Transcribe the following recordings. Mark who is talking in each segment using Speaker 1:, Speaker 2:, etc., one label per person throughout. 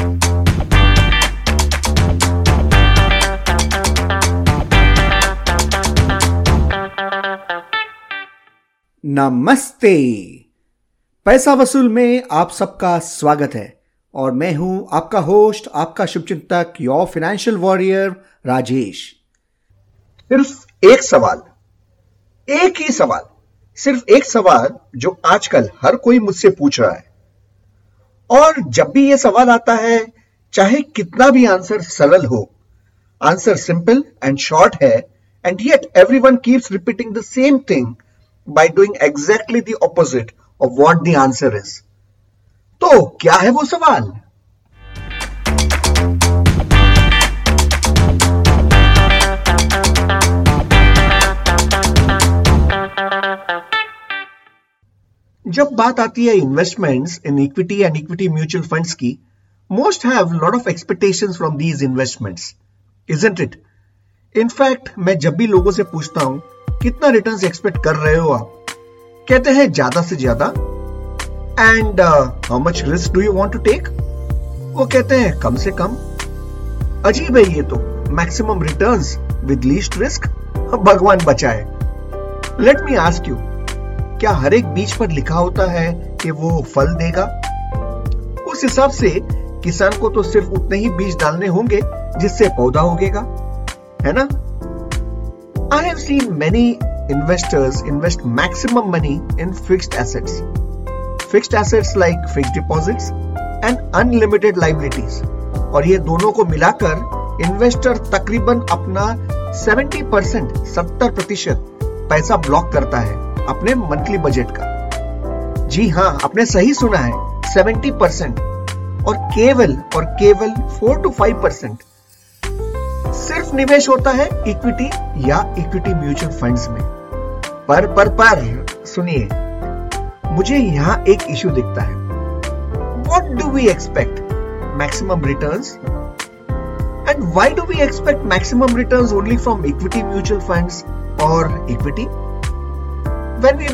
Speaker 1: नमस्ते। पैसा वसूल में आप सबका स्वागत है और मैं हूँ आपका होस्ट, आपका शुभचिंतक योर फाइनेंशियल वॉरियर राजेश।
Speaker 2: सिर्फ़ एक सवाल, एक ही सवाल, सिर्फ़ एक सवाल जो आजकल हर कोई मुझसे पूछ रहा है। और जब भी ये सवाल आता है, चाहे कितना भी आंसर सरल हो, आंसर सिंपल एंड शॉर्ट है and yet everyone keeps repeating the same thing by doing exactly the opposite of what the answer is तो क्या है वो सवाल? जब बात आती है investments in equity and equity mutual funds की most have lot of expectations from these investments isn't it in fact मैं जब भी लोगों से पूछता हूँ, कितना रिटर्न एक्सपेक्ट कर रहे हो आप? कहते हैं, ज़्यादा से ज़्यादा. And how much risk do you want to take वो कहते हैं, कम से कम. अजीब है ये तो maximum returns with least risk भगवान बचाए। लेट मी आस्क यू क्या हर एक बीज पर लिखा होता है कि वो फल देगा? उस हिसाब से किसान को तो सिर्फ़ उतने ही बीज डालने होंगे जिससे पौधा उगेगा, है ना? I have seen many investors invest maximum money in fix assets fixed assets like fix deposit and unlimited liabilities और ये दोनों को मिलाकर इन्वेस्टर तकरीबन अपना 70% 70% पैसा ब्लॉक करता है। अपने मंथली बजट का। जी हाँ आपने सही सुना है 70 परसेंट और केवल और केवल 4 टू 5 परसेंट सिर्फ़ निवेश होता है इक्विटी या इक्विटी म्यूचुअल फंड्स में। पर पर पर, सुनिए, मुझे यहाँ एक इश्यू दिखता है। What do we expect maximum returns and why do we expect maximum returns only from equity mutual funds और equity when we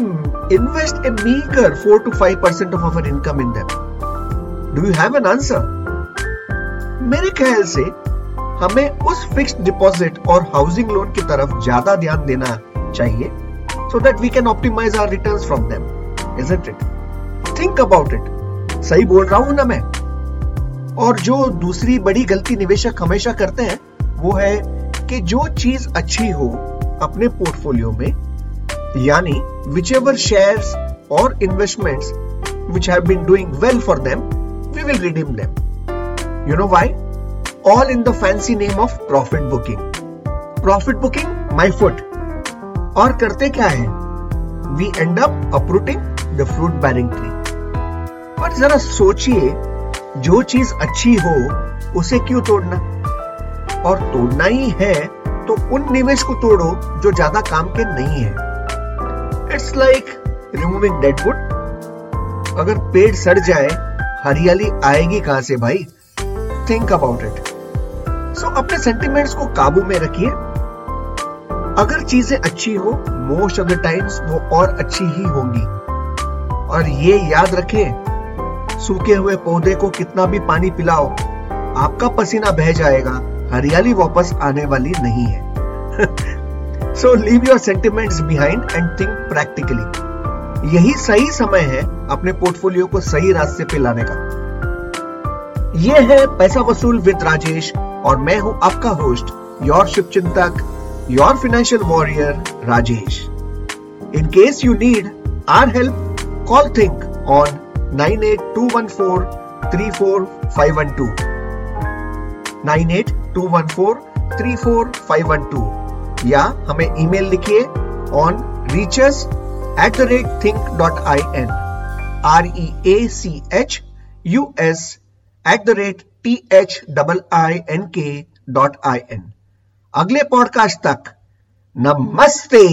Speaker 2: invest a meager 4 to 5 percent of our income in them, do you have an answer? मेरे ख्याल से हमें उस fixed deposit और housing loan की तरफ़ ज़्यादा ध्यान देना चाहिए so that we can optimise our returns from them isn't it think about it सही बोल रहा हूँ ना मैं? और जो दूसरी बड़ी गलती निवेशक हमेशा करते हैं, वो है कि जो चीज़ अच्छी हो, अपने पोर्टफोलियो में यानी विच एवर शेयर और investments which have been doing well for them we will redeem them you know all in the fancy name of profit booking. Profit booking, my foot. और करते क्या है? We end up uprooting the fruit bearing tree पर जरा सोचिए जो चीज़ अच्छी हो उसे क्यों तोड़ना? और तोड़ना ही है तो उन निवेश को तोड़ो जो ज़्यादा काम के नहीं है। It's like removing dead wood अगर पेड़ सड़ जाए, हरियाली आएगी कहाँ से भाई? थिंक अबाउट इट सो अपने सेंटिमेंट्स को काबू में रखिए। अगर चीज़ें अच्छी हो मोस्ट ऑफ़ द टाइम्स वो और अच्छी ही होंगी। और ये याद रखें सूखे हुए पौधे को कितना भी पानी पिलाओ, आपका पसीना बह जाएगा, हरियाली वापस आने वाली नहीं है। So leave your sentiments behind and think practically यही सही समय है अपने पोर्टफोलियो को सही रास्ते पे लाने का। ये है पैसा वसूल विद राजेश और मैं हूँ आपका host your Shiv Chintak your financial warrior Rajesh. In case you need our help call think on nine eight two one four three four five one two nine eight two one four three four five one two या हमें email लिखिए on reachus at the rate think dot I N R E A C H U S at the rate T H double I N K dot I N अगले podcast तक, नमस्ते।